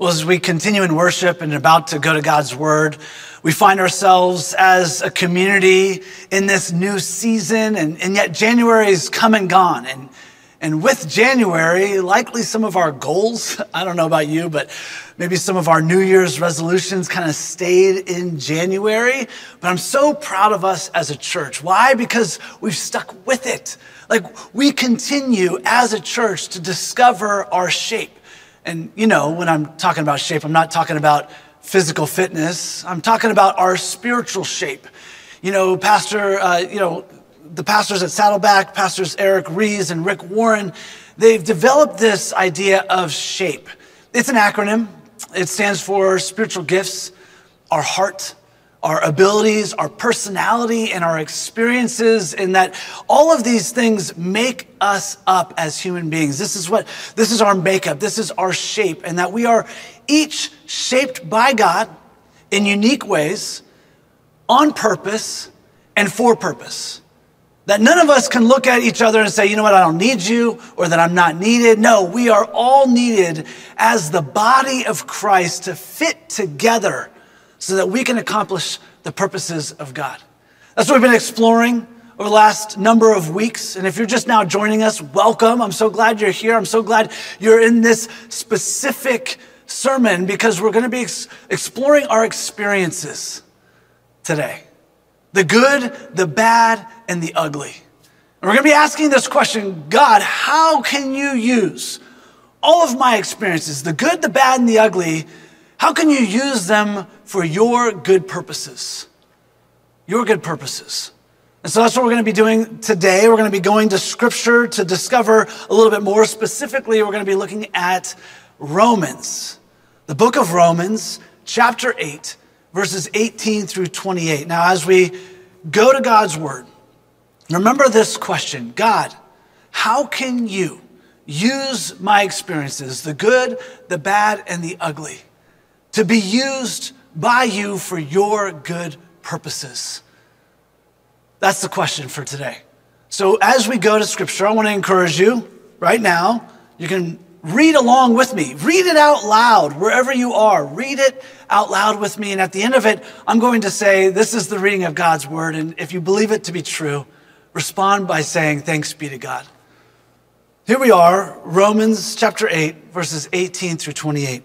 Well, as we continue in worship and about to go to God's word, we find ourselves as a community in this new season, and, and yet January is come and gone. And, and with January, likely some of our goals, I don't know about you, but maybe some of our New Year's resolutions kind of stayed in January. But I'm so proud of us as a church. Why? Because we've stuck with it. Like we continue as a church to discover our shape. And you know, when I'm talking about shape, I'm not talking about physical fitness. I'm talking about our spiritual shape. You know, Pastor, uh, you know, the pastors at Saddleback, Pastors Erik Rees and Rick Warren, they've developed this idea of shape. It's an acronym. It stands for spiritual gifts, our heart, our abilities, our personality, and our experiences, in that all of these things make us up as human beings. This is what, this is our makeup, this is our shape, and that we are each shaped by God in unique ways, on purpose, and for purpose. That none of us can look at each other and say, you know what, I don't need you, or that I'm not needed. No, we are all needed as the body of Christ to fit together so that we can accomplish the purposes of God. That's what we've been exploring over the last number of weeks. And if you're just now joining us, welcome. I'm so glad you're here. I'm so glad you're in this specific sermon because we're going to be ex- exploring our experiences today the good, the bad, and the ugly. And we're going to be asking this question God, how can you use all of my experiences, the good, the bad, and the ugly, how can you use them for your good purposes? Your good purposes. And so that's what we're going to be doing today. We're going to be going to scripture to discover a little bit more. Specifically, we're going to be looking at Romans, the book of Romans, chapter 8, verses 18 through 28. Now, as we go to God's word, remember this question God, how can you use my experiences, the good, the bad, and the ugly? to be used by you for your good purposes? That's the question for today. So, as we go to scripture, I want to encourage you right now. You can read along with me. Read it out loud wherever you are. Read it out loud with me. And at the end of it, I'm going to say, This is the reading of God's word. And if you believe it to be true, respond by saying, Thanks be to God. Here we are, Romans chapter 8, verses 18 through 28.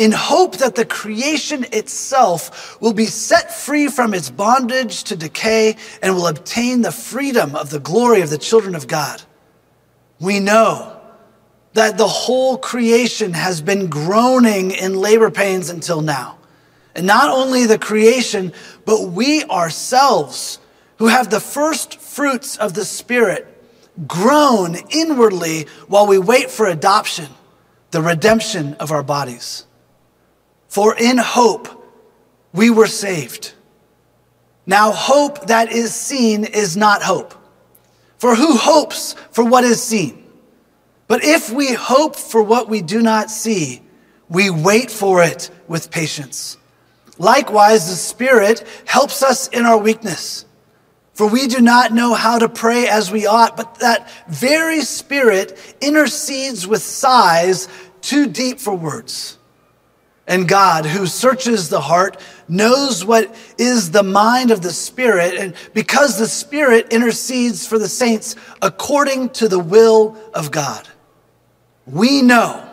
in hope that the creation itself will be set free from its bondage to decay and will obtain the freedom of the glory of the children of God. We know that the whole creation has been groaning in labor pains until now. And not only the creation, but we ourselves, who have the first fruits of the Spirit, groan inwardly while we wait for adoption, the redemption of our bodies. For in hope we were saved. Now, hope that is seen is not hope. For who hopes for what is seen? But if we hope for what we do not see, we wait for it with patience. Likewise, the Spirit helps us in our weakness. For we do not know how to pray as we ought, but that very Spirit intercedes with sighs too deep for words. And God, who searches the heart, knows what is the mind of the Spirit. And because the Spirit intercedes for the saints according to the will of God, we know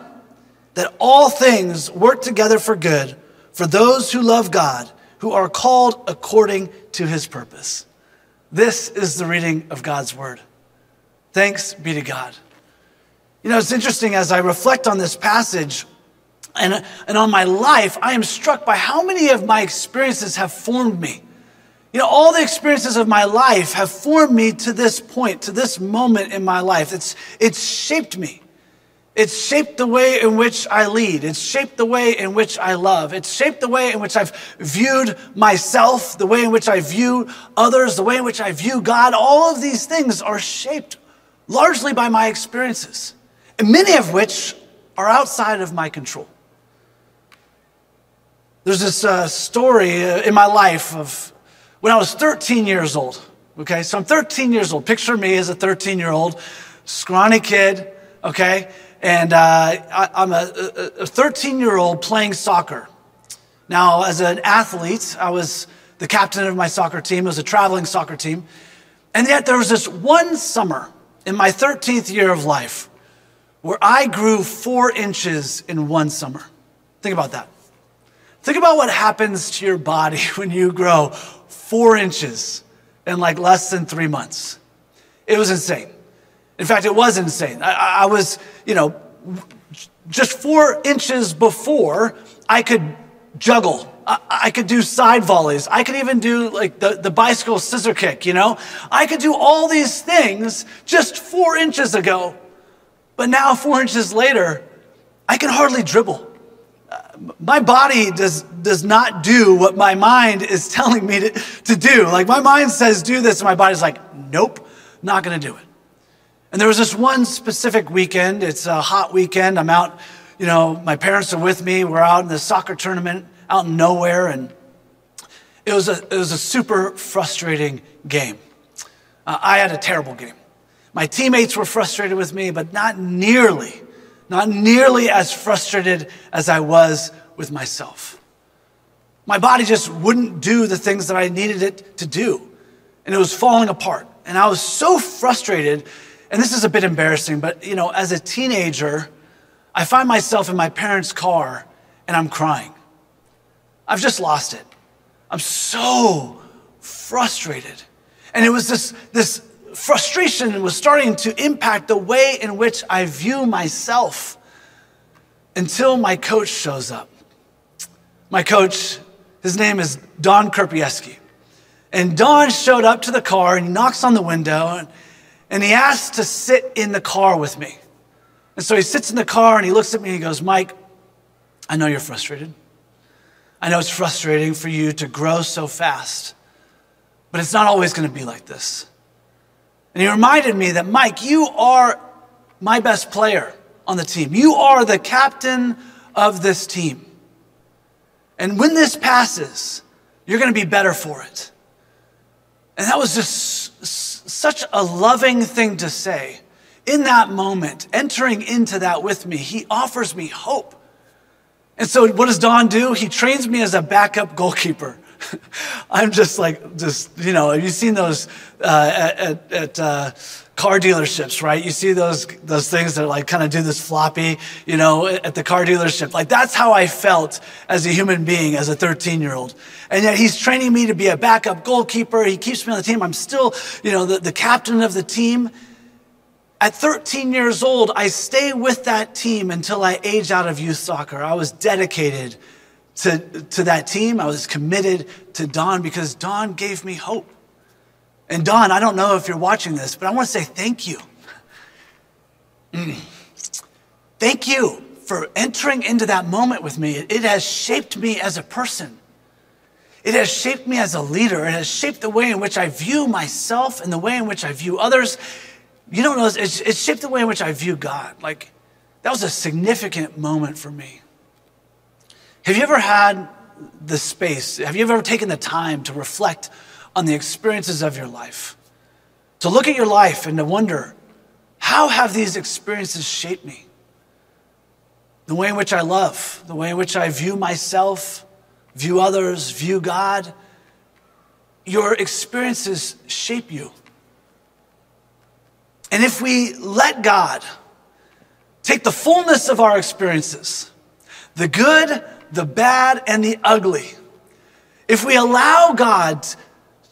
that all things work together for good for those who love God, who are called according to his purpose. This is the reading of God's word. Thanks be to God. You know, it's interesting as I reflect on this passage and, and on my life, I am struck by how many of my experiences have formed me. You know, all the experiences of my life have formed me to this point, to this moment in my life. It's, it's shaped me. It's shaped the way in which I lead. It's shaped the way in which I love. It's shaped the way in which I've viewed myself, the way in which I view others, the way in which I view God. All of these things are shaped largely by my experiences, and many of which are outside of my control. There's this uh, story uh, in my life of when I was 13 years old. Okay, so I'm 13 years old. Picture me as a 13 year old, scrawny kid, okay? And uh, I, am a 13 year old playing soccer. Now, as an athlete, I was the captain of my soccer team. It was a traveling soccer team. And yet, there was this one summer in my 13th year of life where I grew four inches in one summer. Think about that. Think about what happens to your body when you grow four inches in like less than three months. It was insane. In fact, it was insane. I, I was, you know, just four inches before I could juggle. I, I, could do side volleys. I could even do like the, the bicycle scissor kick, you know? I could do all these things just four inches ago. But now, four inches later, I can hardly dribble. My body does, does not do what my mind is telling me to, to do. Like my mind says, do this, and my body's like, nope, not gonna do it. And there was this one specific weekend. It's a hot weekend. I'm out, you know, my parents are with me. We're out in the soccer tournament out in nowhere. And it was a, it was a super frustrating game. Uh, I had a terrible game. My teammates were frustrated with me, but not nearly, not nearly as frustrated as I was with myself. My body just wouldn't do the things that I needed it to do. And it was falling apart. And I was so frustrated and this is a bit embarrassing, but you know, as a teenager, I find myself in my parents' car and I'm crying. I've just lost it. I'm so frustrated. And it was this, this frustration was starting to impact the way in which I view myself until my coach shows up. My coach, his name is Don Kerpieski. And Don showed up to the car and he knocks on the window and and he asked to sit in the car with me. And so he sits in the car and he looks at me and he goes, Mike, I know you're frustrated. I know it's frustrating for you to grow so fast, but it's not always going to be like this. And he reminded me that, Mike, you are my best player on the team. You are the captain of this team. And when this passes, you're going to be better for it. And that was just such a loving thing to say. In that moment, entering into that with me, he offers me hope. And so, what does Don do? He trains me as a backup goalkeeper. I'm just like, just, you know, have you seen those uh, at, at uh, car dealerships, right? You see those, those things that like kind of do this floppy, you know, at the car dealership. Like that's how I felt as a human being, as a 13 year old. And yet he's training me to be a backup goalkeeper. He keeps me on the team. I'm still, you know, the, the captain of the team. At 13 years old, I stay with that team until I age out of youth soccer. I was dedicated to, to that team. I was committed to Don because Don gave me hope. And Don, I don't know if you're watching this, but I want to say thank you. Mm. Thank you for entering into that moment with me. It has shaped me as a person. It has shaped me as a leader. It has shaped the way in which I view myself and the way in which I view others. You don't know, it's, it's shaped the way in which I view God. Like, that was a significant moment for me. Have you ever had the space? Have you ever taken the time to reflect on the experiences of your life. To look at your life and to wonder, how have these experiences shaped me? The way in which I love, the way in which I view myself, view others, view God. Your experiences shape you. And if we let God take the fullness of our experiences, the good, the bad, and the ugly, if we allow God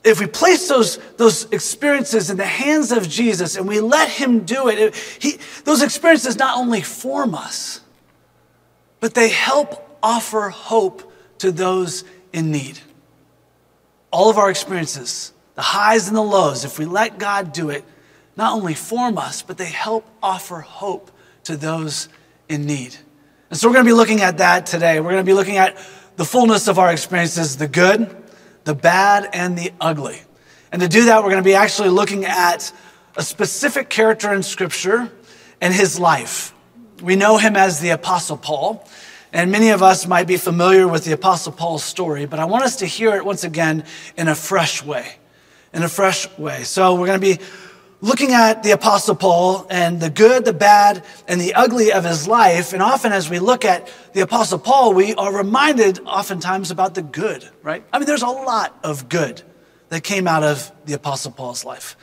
if we place those, those experiences in the hands of Jesus and we let Him do it, he, those experiences not only form us, but they help offer hope to those in need. All of our experiences, the highs and the lows, if we let God do it, not only form us, but they help offer hope to those in need. And so we're going to be looking at that today. We're going to be looking at the fullness of our experiences the good, the bad, and the ugly. And to do that, we're going to be actually looking at a specific character in Scripture and his life. We know him as the Apostle Paul. And many of us might be familiar with the Apostle Paul's story, but I want us to hear it once again in a fresh way. In a fresh way. So we're going to be looking at the Apostle Paul and the good, the bad, and the ugly of his life. And often as we look at the Apostle Paul, we are reminded oftentimes about the good, right? I mean, there's a lot of good that came out of the Apostle Paul's life.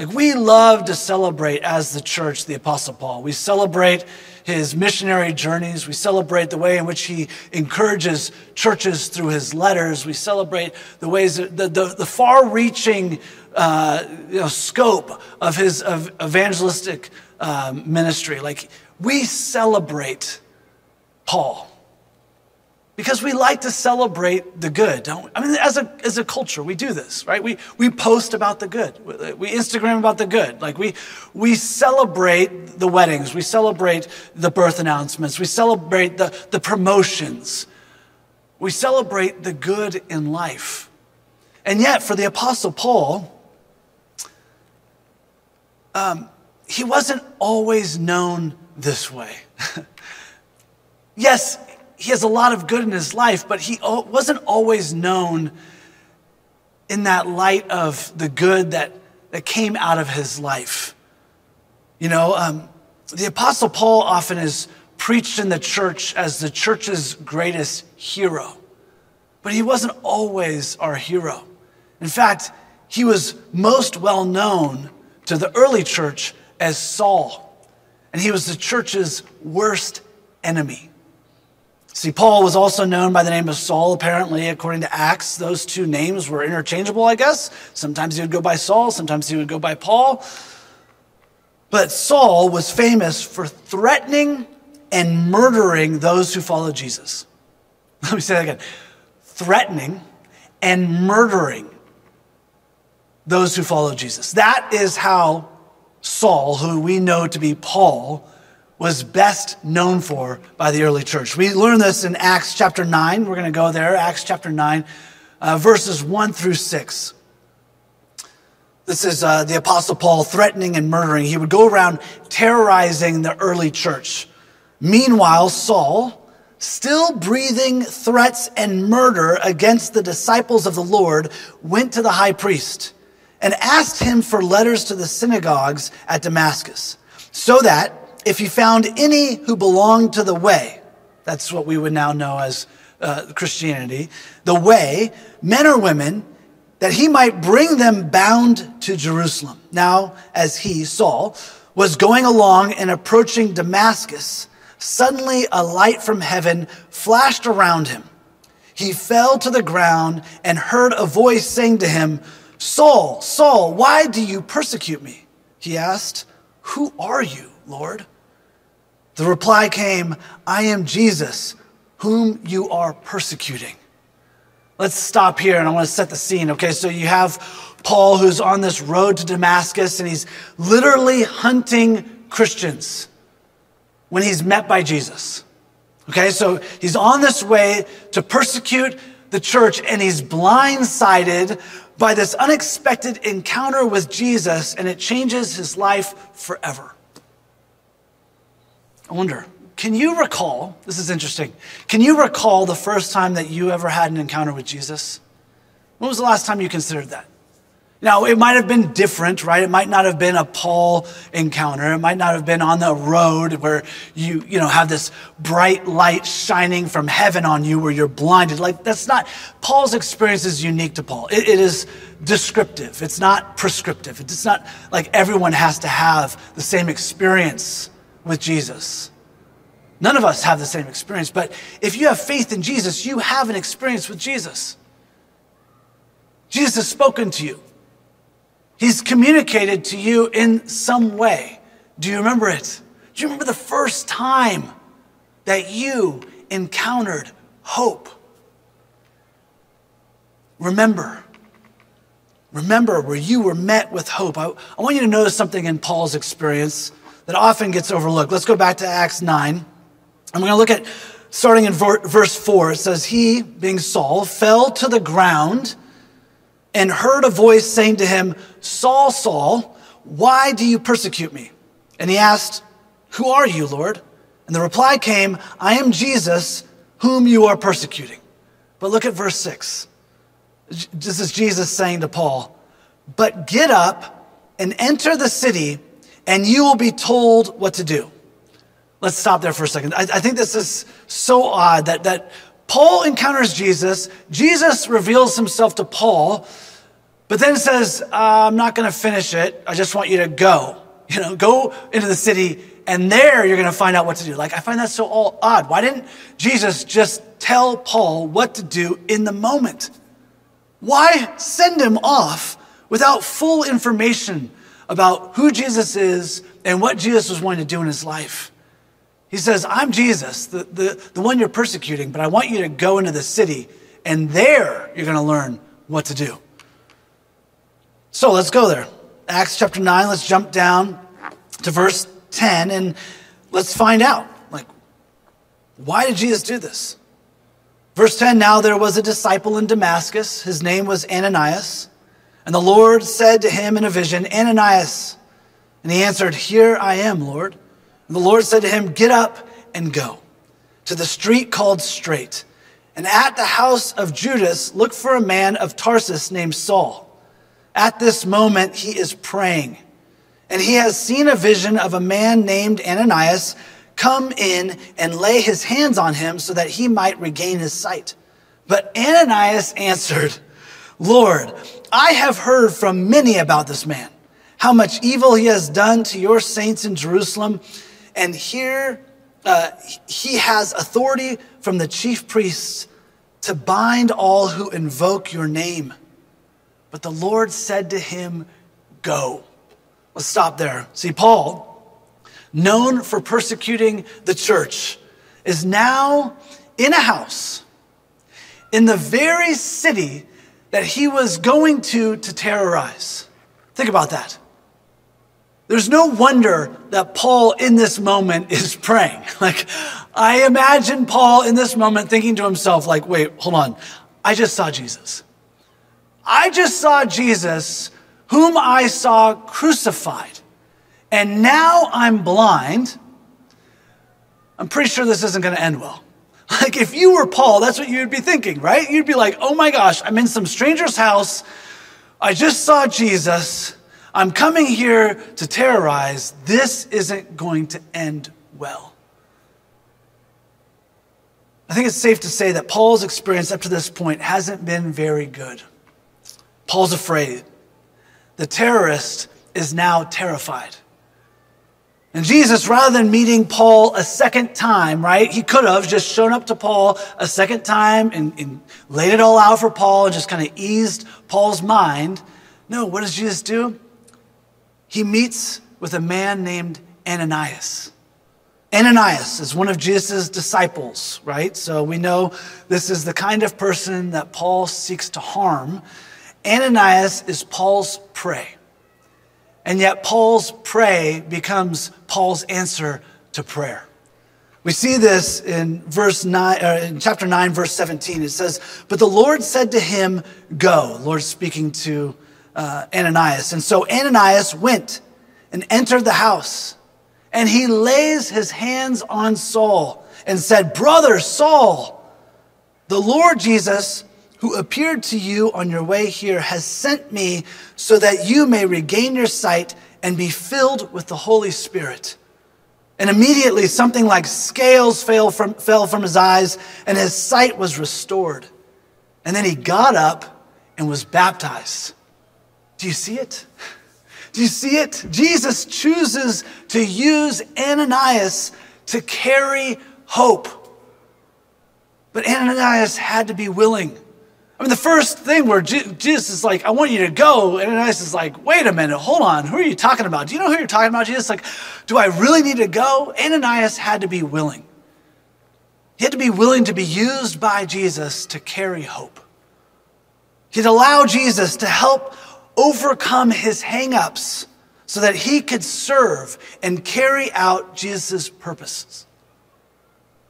Like we love to celebrate as the church the Apostle Paul. We celebrate his missionary journeys. We celebrate the way in which he encourages churches through his letters. We celebrate the ways, the, the, the far reaching uh, you know, scope of his of evangelistic um, ministry. Like we celebrate Paul because we like to celebrate the good, don't we? I mean, as a, as a culture, we do this, right? We, we post about the good. We Instagram about the good. Like we, we celebrate the weddings. We celebrate the birth announcements. We celebrate the, the promotions. We celebrate the good in life. And yet, for the Apostle Paul, um, he wasn't always known this way. yes, he has a lot of good in his life, but he wasn't always known in that light of the good that, that came out of his life. You know, um, the Apostle Paul often is preached in the church as the church's greatest hero, but he wasn't always our hero. In fact, he was most well known to the early church as Saul, and he was the church's worst enemy. See, Paul was also known by the name of Saul, apparently, according to Acts. Those two names were interchangeable, I guess. Sometimes he would go by Saul, sometimes he would go by Paul. But Saul was famous for threatening and murdering those who followed Jesus. Let me say that again threatening and murdering those who followed Jesus. That is how Saul, who we know to be Paul, was best known for by the early church. We learn this in Acts chapter 9. We're going to go there, Acts chapter 9, uh, verses 1 through 6. This is uh, the Apostle Paul threatening and murdering. He would go around terrorizing the early church. Meanwhile, Saul, still breathing threats and murder against the disciples of the Lord, went to the high priest and asked him for letters to the synagogues at Damascus, so that if he found any who belonged to the way, that's what we would now know as uh, Christianity, the way, men or women, that he might bring them bound to Jerusalem. Now, as he, Saul, was going along and approaching Damascus, suddenly a light from heaven flashed around him. He fell to the ground and heard a voice saying to him, Saul, Saul, why do you persecute me? He asked, Who are you, Lord? The reply came, I am Jesus, whom you are persecuting. Let's stop here and I want to set the scene. Okay, so you have Paul who's on this road to Damascus and he's literally hunting Christians when he's met by Jesus. Okay, so he's on this way to persecute the church and he's blindsided by this unexpected encounter with Jesus and it changes his life forever. I wonder, can you recall? This is interesting. Can you recall the first time that you ever had an encounter with Jesus? When was the last time you considered that? Now, it might have been different, right? It might not have been a Paul encounter. It might not have been on the road where you, you know, have this bright light shining from heaven on you where you're blinded. Like, that's not, Paul's experience is unique to Paul. it, it is descriptive. It's not prescriptive. It's not like everyone has to have the same experience with Jesus. None of us have the same experience, but if you have faith in Jesus, you have an experience with Jesus. Jesus has spoken to you. He's communicated to you in some way. Do you remember it? Do you remember the first time that you encountered hope? Remember. Remember where you were met with hope. I, I want you to notice something in Paul's experience that often gets overlooked. Let's go back to Acts 9. I'm going to look at starting in verse 4. It says, He, being Saul, fell to the ground and heard a voice saying to him, Saul, Saul, why do you persecute me? And he asked, Who are you, Lord? And the reply came, I am Jesus, whom you are persecuting. But look at verse 6. This is Jesus saying to Paul, But get up and enter the city, and you will be told what to do. Let's stop there for a second. I, I think this is so odd that, that Paul encounters Jesus, Jesus reveals himself to Paul, but then says, I'm not going to finish it. I just want you to go. You know, go into the city and there you're going to find out what to do. Like, I find that so odd. Why didn't Jesus just tell Paul what to do in the moment? Why send him off without full information about who Jesus is and what Jesus was wanting to do in his life? He says, I'm Jesus, the, the, the one you're persecuting, but I want you to go into the city, and there you're going to learn what to do. So let's go there. Acts chapter 9, let's jump down to verse 10 and let's find out. Like, why did Jesus do this? Verse 10 Now there was a disciple in Damascus. His name was Ananias. And the Lord said to him in a vision, Ananias. And he answered, Here I am, Lord. And the Lord said to him, Get up and go to the street called Straight. And at the house of Judas, look for a man of Tarsus named Saul. At this moment, he is praying. And he has seen a vision of a man named Ananias come in and lay his hands on him so that he might regain his sight. But Ananias answered, Lord, I have heard from many about this man, how much evil he has done to your saints in Jerusalem and here uh, he has authority from the chief priests to bind all who invoke your name. But the Lord said to him, Go. Let's stop there. See, Paul, known for persecuting the church, is now in a house in the very city that he was going to to terrorize. Think about that. There's no wonder that Paul in this moment is praying. Like, I imagine Paul in this moment thinking to himself, like, wait, hold on. I just saw Jesus. I just saw Jesus, whom I saw crucified. And now I'm blind. I'm pretty sure this isn't going to end well. Like, if you were Paul, that's what you'd be thinking, right? You'd be like, oh my gosh, I'm in some stranger's house. I just saw Jesus. I'm coming here to terrorize. This isn't going to end well. I think it's safe to say that Paul's experience up to this point hasn't been very good. Paul's afraid. The terrorist is now terrified. And Jesus, rather than meeting Paul a second time, right, he could have just shown up to Paul a second time and, and laid it all out for Paul and just kind of eased Paul's mind. No, what does Jesus do? he meets with a man named Ananias. Ananias is one of Jesus' disciples, right? So we know this is the kind of person that Paul seeks to harm. Ananias is Paul's prey. And yet, Paul's prey becomes Paul's answer to prayer. We see this in verse 9, uh, in chapter 9, verse 17. It says, But the Lord said to him, Go. Lord speaking to uh, Ananias. And so Ananias went and entered the house, and he lays his hands on Saul and said, Brother Saul, the Lord Jesus, who appeared to you on your way here, has sent me so that you may regain your sight and be filled with the Holy Spirit. And immediately something like scales fell from, fell from his eyes, and his sight was restored. And then he got up and was baptized. Do you see it? Do you see it? Jesus chooses to use Ananias to carry hope. But Ananias had to be willing. I mean, the first thing where Jesus is like, I want you to go, and Ananias is like, wait a minute, hold on, who are you talking about? Do you know who you're talking about? Jesus, like, do I really need to go? Ananias had to be willing. He had to be willing to be used by Jesus to carry hope. He'd allow Jesus to help overcome his hangups so that he could serve and carry out Jesus' purposes.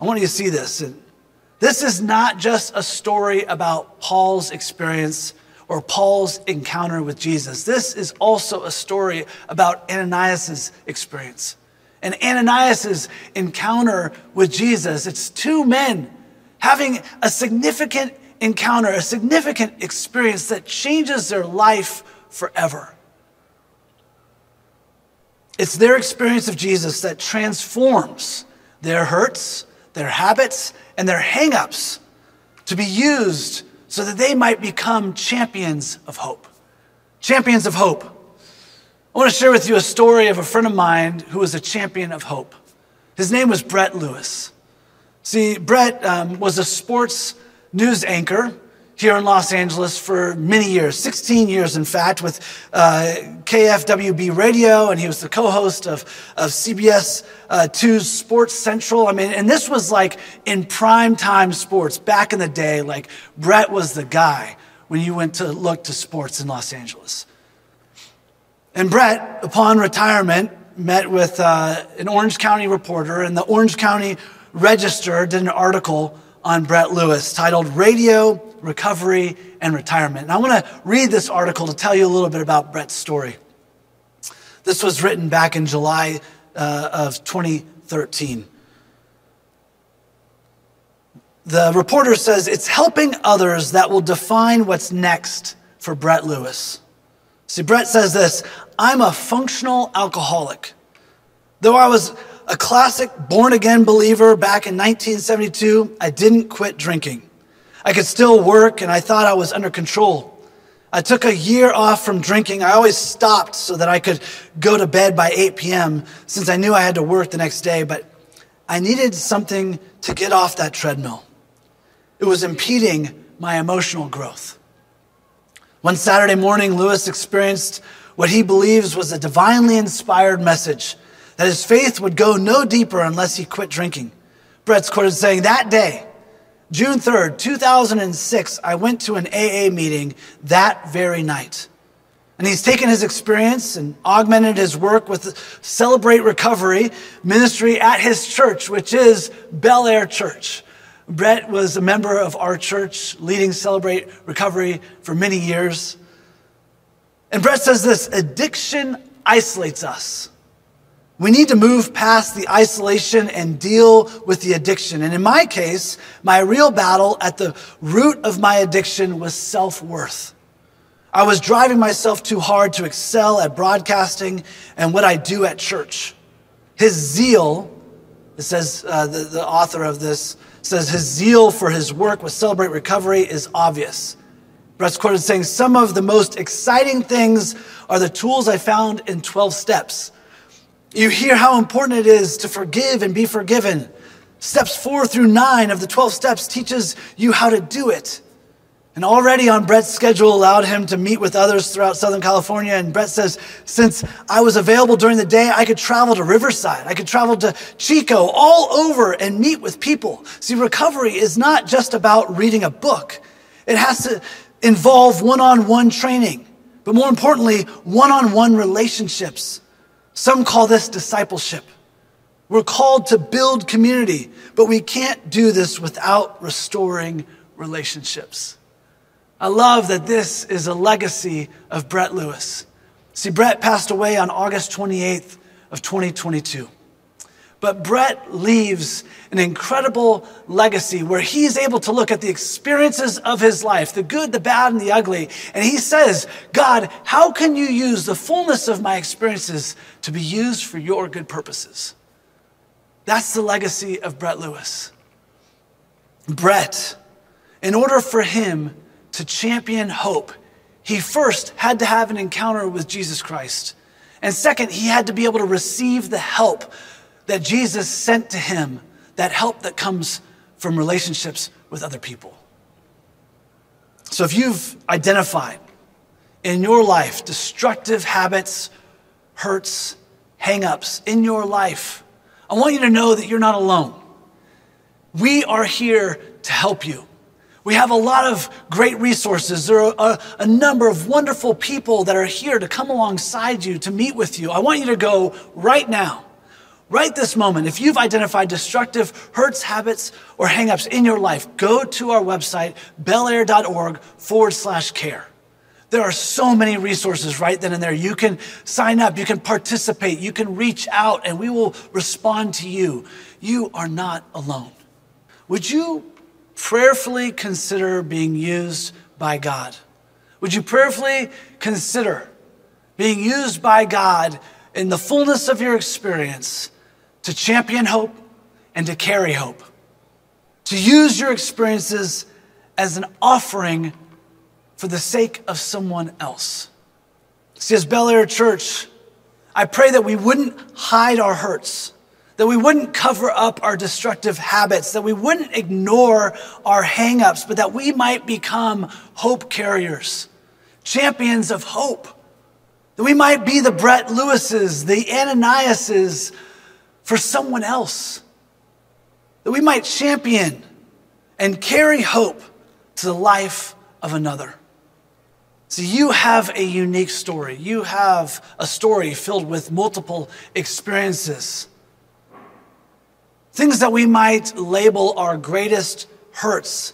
I want you to see this. This is not just a story about Paul's experience or Paul's encounter with Jesus. This is also a story about Ananias' experience. And Ananias' encounter with Jesus, it's two men having a significant encounter, a significant experience that changes their life forever. It's their experience of Jesus that transforms their hurts, their habits, and their hangups to be used so that they might become champions of hope. Champions of hope. I want to share with you a story of a friend of mine who was a champion of hope. His name was Brett Lewis. See, Brett um, was a sports news anchor here in Los Angeles for many years, 16 years, in fact, with uh, KFWB Radio, and he was the co-host of, of CBS uh, 2's Sports Central. I mean, and this was like in prime time sports back in the day. Like Brett was the guy when you went to look to sports in Los Angeles. And Brett, upon retirement, met with uh, an Orange County reporter, and the Orange County Register did an article on Brett Lewis titled Radio, Recovery, and Retirement. And I want to read this article to tell you a little bit about Brett's story. This was written back in July uh, of 2013. The reporter says it's helping others that will define what's next for Brett Lewis. See, Brett says this I'm a functional alcoholic. Though I was a classic born again believer back in 1972, I didn't quit drinking. I could still work and I thought I was under control. I took a year off from drinking. I always stopped so that I could go to bed by 8 p.m. since I knew I had to work the next day, but I needed something to get off that treadmill. It was impeding my emotional growth. One Saturday morning, Lewis experienced what he believes was a divinely inspired message that his faith would go no deeper unless he quit drinking. Brett's quoted saying, That day, June 3rd, 2006, I went to an AA meeting that very night. And he's taken his experience and augmented his work with Celebrate Recovery ministry at his church, which is Bel Air Church. Brett was a member of our church, leading Celebrate Recovery for many years. And Brett says this addiction isolates us. We need to move past the isolation and deal with the addiction. And in my case, my real battle at the root of my addiction was self worth. I was driving myself too hard to excel at broadcasting and what I do at church. His zeal, it says, uh, the, the author of this says, his zeal for his work with Celebrate Recovery is obvious. Brett's quoted saying, Some of the most exciting things are the tools I found in 12 steps. You hear how important it is to forgive and be forgiven. Steps four through nine of the 12 steps teaches you how to do it. And already on Brett's schedule allowed him to meet with others throughout Southern California. And Brett says, since I was available during the day, I could travel to Riverside. I could travel to Chico, all over and meet with people. See, recovery is not just about reading a book. It has to involve one-on-one training, but more importantly, one-on-one relationships. Some call this discipleship. We're called to build community, but we can't do this without restoring relationships. I love that this is a legacy of Brett Lewis. See, Brett passed away on August 28th of 2022. But Brett leaves an incredible legacy where he's able to look at the experiences of his life, the good, the bad, and the ugly. And he says, God, how can you use the fullness of my experiences to be used for your good purposes? That's the legacy of Brett Lewis. Brett, in order for him to champion hope, he first had to have an encounter with Jesus Christ. And second, he had to be able to receive the help that Jesus sent to him, that help that comes from relationships with other people. So if you've identified in your life destructive habits, hurts, hangups in your life, I want you to know that you're not alone. We are here to help you. We have a lot of great resources. There are a, a, number of wonderful people that are here to come alongside you, to meet with you. I want you to go right now, right this moment. If you've identified destructive hurts, habits, or hangups in your life, go to our website, belair.org forward slash care. There are so many resources right then and there. You can sign up, you can participate, you can reach out, and we will respond to you. You are not alone. Would you prayerfully consider being used by God? Would you prayerfully consider being used by God in the fullness of your experience to champion hope and to carry hope? To use your experiences as an offering for the sake of someone else. See, as Bel Air Church, I pray that we wouldn't hide our hurts that we wouldn't cover up our destructive habits, that we wouldn't ignore our hangups, but that we might become hope carriers, champions of hope. That we might be the Brett Lewises, the Ananiases for someone else. That we might champion and carry hope to the life of another. See, you have a unique story. You have a story filled with multiple experiences. Things that we might label our greatest hurts,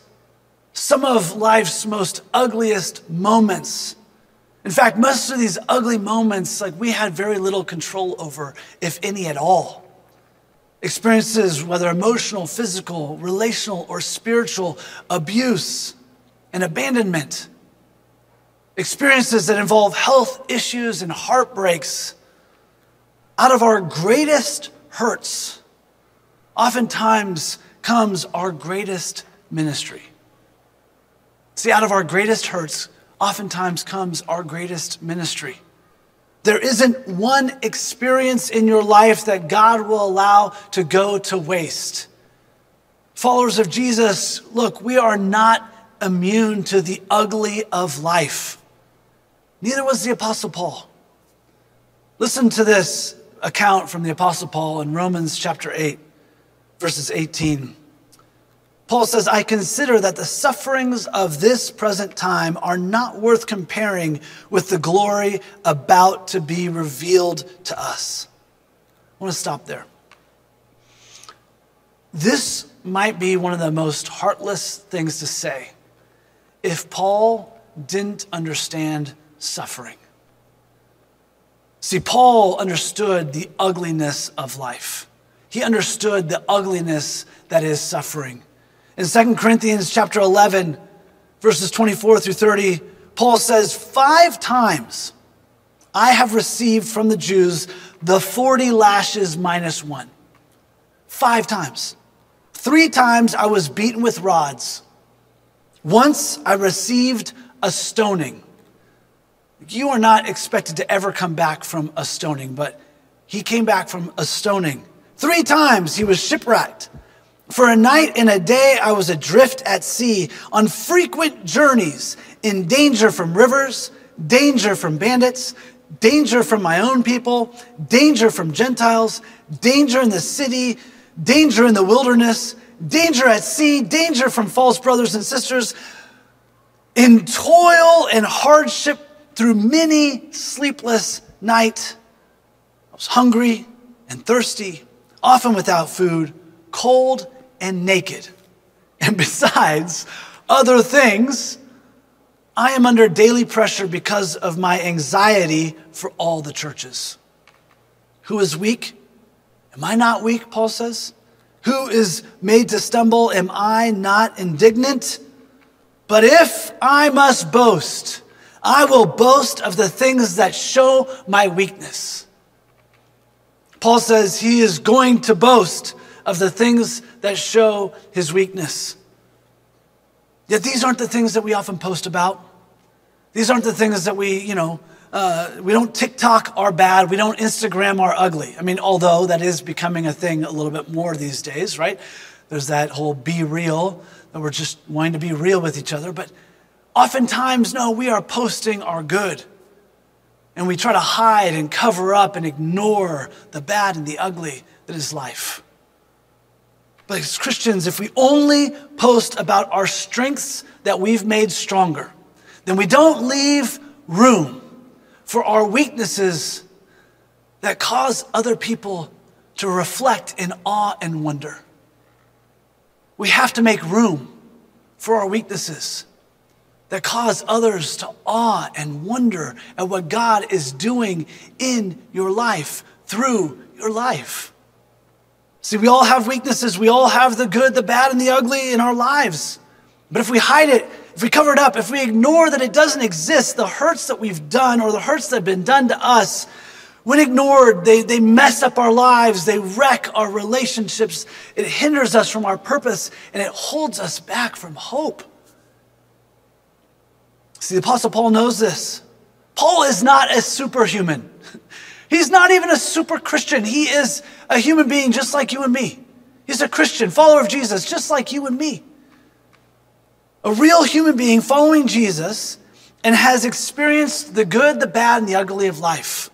some of life's most ugliest moments. In fact, most of these ugly moments, like we had very little control over, if any at all. Experiences, whether emotional, physical, relational, or spiritual, abuse and abandonment. Experiences that involve health issues and heartbreaks. Out of our greatest hurts, oftentimes comes our greatest ministry. See, out of our greatest hurts, oftentimes comes our greatest ministry. There isn't one experience in your life that God will allow to go to waste. Followers of Jesus, look, we are not immune to the ugly of life. Neither was the Apostle Paul. Listen to this account from the Apostle Paul in Romans chapter 8 verses 18. Paul says, I consider that the sufferings of this present time are not worth comparing with the glory about to be revealed to us. I want to stop there. This might be one of the most heartless things to say if Paul didn't understand suffering. See, Paul understood the ugliness of life. He understood the ugliness that is suffering. In 2 Corinthians chapter 11, verses 24 through 30, Paul says, Five times I have received from the Jews the 40 lashes minus one. Five times. Three times I was beaten with rods. Once I received a stoning. You are not expected to ever come back from a stoning, but he came back from a stoning. Three times he was shipwrecked. For a night and a day I was adrift at sea on frequent journeys, in danger from rivers, danger from bandits, danger from my own people, danger from Gentiles, danger in the city, danger in the wilderness, danger at sea, danger from false brothers and sisters, in toil and hardship through many sleepless nights. I was hungry and thirsty often without food, cold and naked. And besides other things, I am under daily pressure because of my anxiety for all the churches. Who is weak? Am I not weak? Paul says. Who is made to stumble? Am I not indignant? But if I must boast, I will boast of the things that show my weakness. Paul says he is going to boast of the things that show his weakness. Yet these aren't the things that we often post about. These aren't the things that we, you know, uh, we don't TikTok our bad. We don't Instagram our ugly. I mean, although that is becoming a thing a little bit more these days, right? There's that whole BeReal that we're just wanting to be real with each other. But oftentimes, no, we are posting our good. And we try to hide and cover up and ignore the bad and the ugly that is life. But as Christians, if we only post about our strengths that we've made stronger, then we don't leave room for our weaknesses that cause other people to reflect in awe and wonder. We have to make room for our weaknesses that cause others to awe and wonder at what God is doing in your life, through your life. See, we all have weaknesses. We all have the good, the bad, and the ugly in our lives. But if we hide it, if we cover it up, if we ignore that it doesn't exist, the hurts that we've done or the hurts that have been done to us, when ignored, they, they mess up our lives, they wreck our relationships, it hinders us from our purpose, and it holds us back from hope. See, the Apostle Paul knows this. Paul is not a superhuman. He's not even a super Christian. He is a human being just like you and me. He's a Christian, follower of Jesus, just like you and me. A real human being following Jesus and has experienced the good, the bad, and the ugly of life.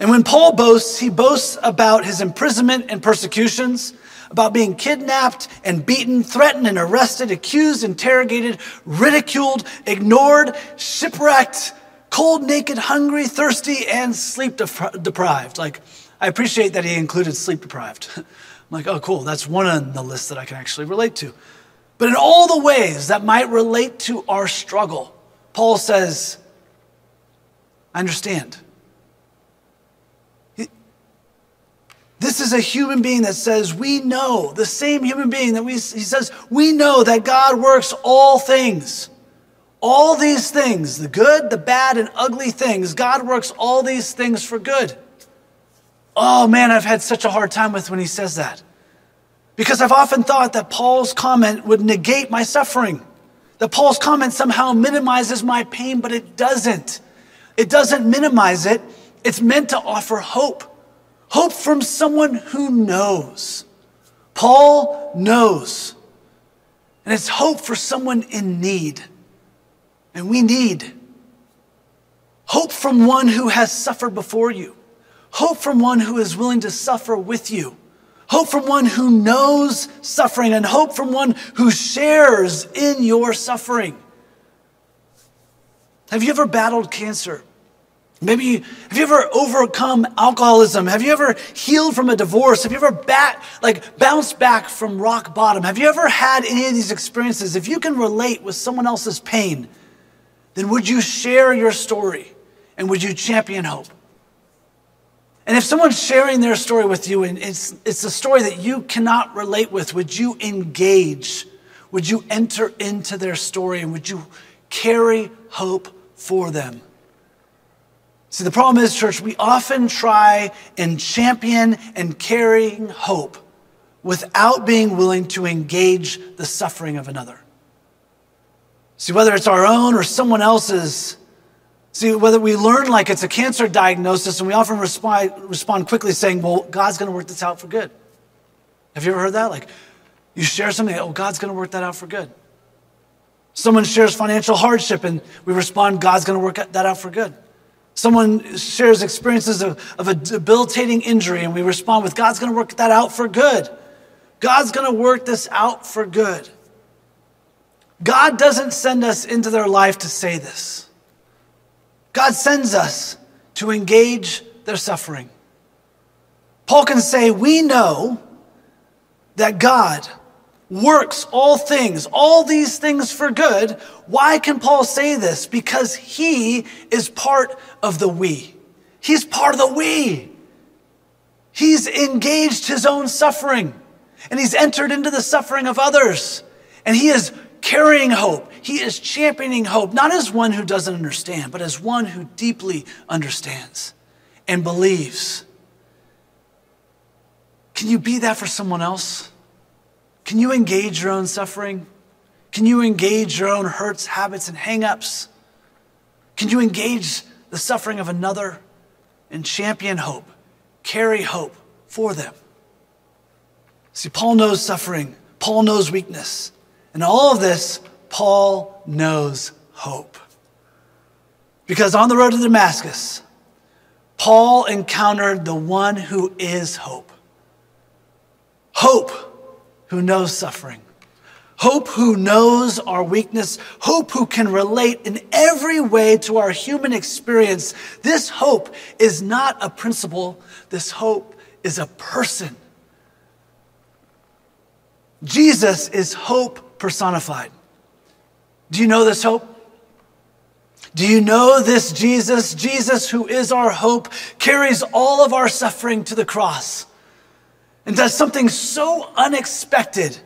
And when Paul boasts, he boasts about his imprisonment and persecutions, about being kidnapped and beaten, threatened and arrested, accused, interrogated, ridiculed, ignored, shipwrecked, cold, naked, hungry, thirsty, and sleep deprived. Like, I appreciate that he included sleep deprived. I'm like, oh, cool, that's one on the list that I can actually relate to. But in all the ways that might relate to our struggle, Paul says, I understand. This is a human being that says, We know, the same human being that we, he says, We know that God works all things all these things, the good, the bad, and ugly things, God works all these things for good. Oh man, I've had such a hard time with when he says that. Because I've often thought that Paul's comment would negate my suffering, that Paul's comment somehow minimizes my pain, but it doesn't. It doesn't minimize it, it's meant to offer hope. Hope from someone who knows. Paul knows. And it's hope for someone in need. And we need hope from one who has suffered before you, hope from one who is willing to suffer with you, hope from one who knows suffering, and hope from one who shares in your suffering. Have you ever battled cancer? Maybe have you ever overcome alcoholism? Have you ever healed from a divorce? Have you ever bat, like bounced back from rock bottom? Have you ever had any of these experiences? If you can relate with someone else's pain, then would you share your story and would you champion hope? And if someone's sharing their story with you and it's, it's a story that you cannot relate with, would you engage? Would you enter into their story and would you carry hope for them? See, the problem is, church, we often try and champion and carrying hope without being willing to engage the suffering of another. See, whether it's our own or someone else's, see, whether we learn like it's a cancer diagnosis and we often respond, respond quickly saying, well, God's going to work this out for good. Have you ever heard that? Like, you share something, oh, God's going to work that out for good. Someone shares financial hardship and we respond, God's going to work that out for good. Someone shares experiences of, of a debilitating injury and we respond with, God's going to work that out for good. God's going to work this out for good. God doesn't send us into their life to say this. God sends us to engage their suffering. Paul can say, We know that God works all things, all these things for good. Why can Paul say this? Because he is part of the we. He's part of the we. He's engaged his own suffering and he's entered into the suffering of others. And he is carrying hope. He is championing hope, not as one who doesn't understand, but as one who deeply understands and believes. Can you be that for someone else? Can you engage your own suffering? Can you engage your own hurts, habits, and hangups? Can you engage the suffering of another and champion hope, carry hope for them? See, Paul knows suffering, Paul knows weakness. And all of this, Paul knows hope. Because on the road to Damascus, Paul encountered the one who is hope. Hope who knows suffering. Hope who knows our weakness. Hope who can relate in every way to our human experience. This hope is not a principle. This hope is a person. Jesus is hope personified. Do you know this hope? Do you know this Jesus? Jesus, who is our hope, carries all of our suffering to the cross and does something so unexpected.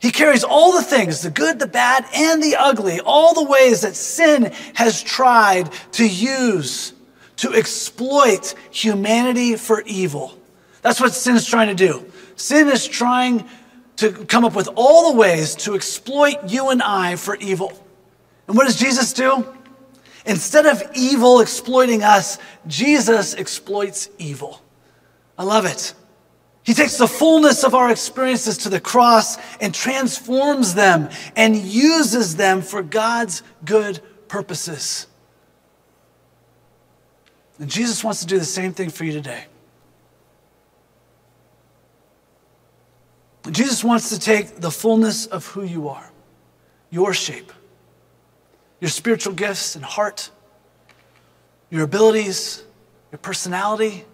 He carries all the things, the good, the bad, and the ugly, all the ways that sin has tried to use to exploit humanity for evil. That's what sin is trying to do. Sin is trying to come up with all the ways to exploit you and I for evil. And what does Jesus do? Instead of evil exploiting us, Jesus exploits evil. I love it. He takes the fullness of our experiences to the cross and transforms them and uses them for God's good purposes. And Jesus wants to do the same thing for you today. Jesus wants to take the fullness of who you are, your shape, your spiritual gifts and heart, your abilities, your personality,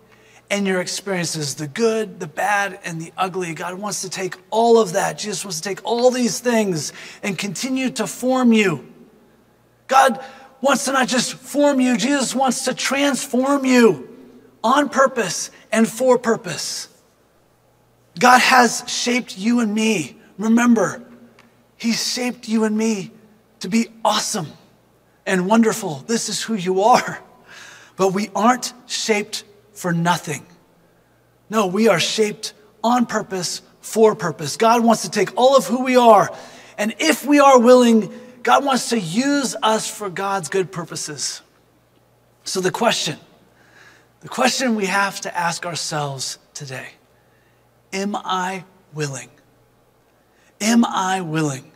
and your experiences the good, the bad, and the ugly. God wants to take all of that. Jesus wants to take all these things and continue to form you. God wants to not just form you, Jesus wants to transform you on purpose and for purpose. God has shaped you and me. Remember, He's shaped you and me to be awesome and wonderful. This is who you are. But we aren't shaped for nothing. No, we are shaped on purpose, for purpose. God wants to take all of who we are, and if we are willing, God wants to use us for God's good purposes. So, the question, the question we have to ask ourselves today Am I willing? Am I willing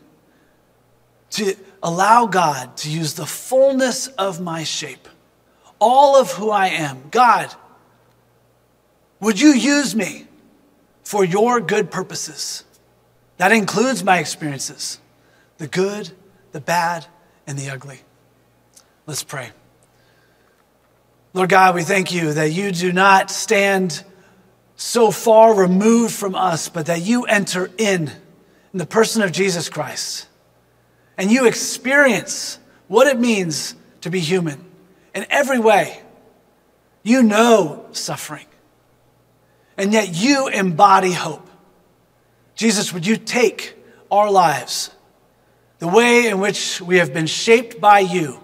to allow God to use the fullness of my shape, all of who I am? God, would you use me for your good purposes? That includes my experiences the good, the bad, and the ugly. Let's pray. Lord God, we thank you that you do not stand so far removed from us, but that you enter in in the person of Jesus Christ and you experience what it means to be human in every way. You know suffering, and yet you embody hope. Jesus, would you take our lives, the way in which we have been shaped by you?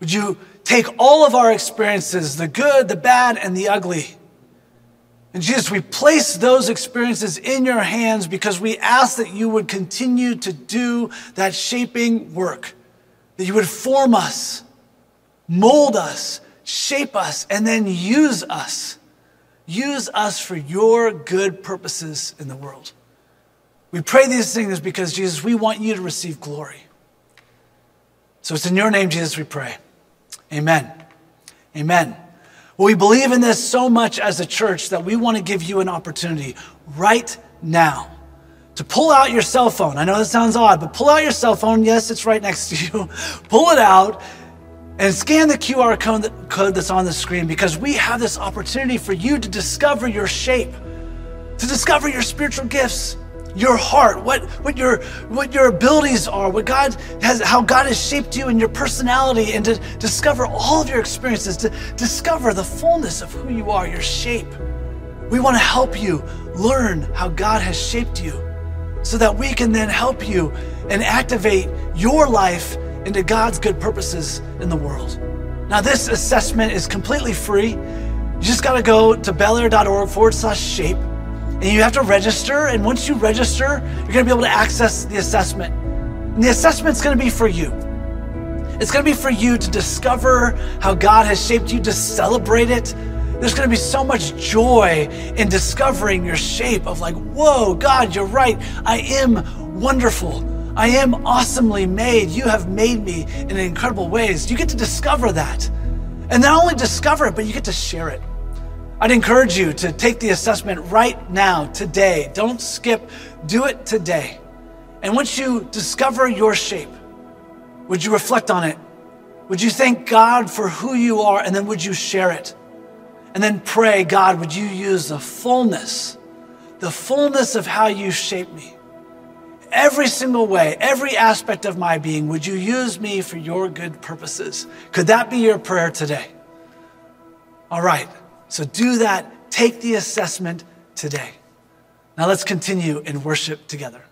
Would you take all of our experiences, the good, the bad, and the ugly? And Jesus, we place those experiences in your hands because we ask that you would continue to do that shaping work, that you would form us, mold us, shape us, and then use us. Use us for your good purposes in the world. We pray these things because, Jesus, we want you to receive glory. So it's in your name, Jesus, we pray. Amen. Amen. We believe in this so much as a church that we want to give you an opportunity right now to pull out your cell phone. I know that sounds odd, but pull out your cell phone. Yes, it's right next to you. pull it out and scan the QR code that's on the screen because we have this opportunity for you to discover your shape, to discover your spiritual gifts your heart, what, what, your, what your abilities are, what God has, how God has shaped you and your personality, and to discover all of your experiences, to discover the fullness of who you are, your shape. We want to help you learn how God has shaped you so that we can then help you and activate your life into God's good purposes in the world. Now, this assessment is completely free. You just got to go to bellaire.org forward slash shape and you have to register. And once you register, you're going to be able to access the assessment. And the assessment's going to be for you. It's going to be for you to discover how God has shaped you, to celebrate it. There's going to be so much joy in discovering your shape of like, whoa, God, you're right. I am wonderful. I am awesomely made. You have made me in incredible ways. You get to discover that. And not only discover it, but you get to share it. I'd encourage you to take the assessment right now, today. Don't skip, do it today. And once you discover your shape, would you reflect on it? Would you thank God for who you are? And then would you share it? And then pray, God, would you use the fullness, the fullness of how you shape me? Every single way, every aspect of my being, would you use me for your good purposes? Could that be your prayer today? All right. So do that. Take the assessment today. Now let's continue in worship together.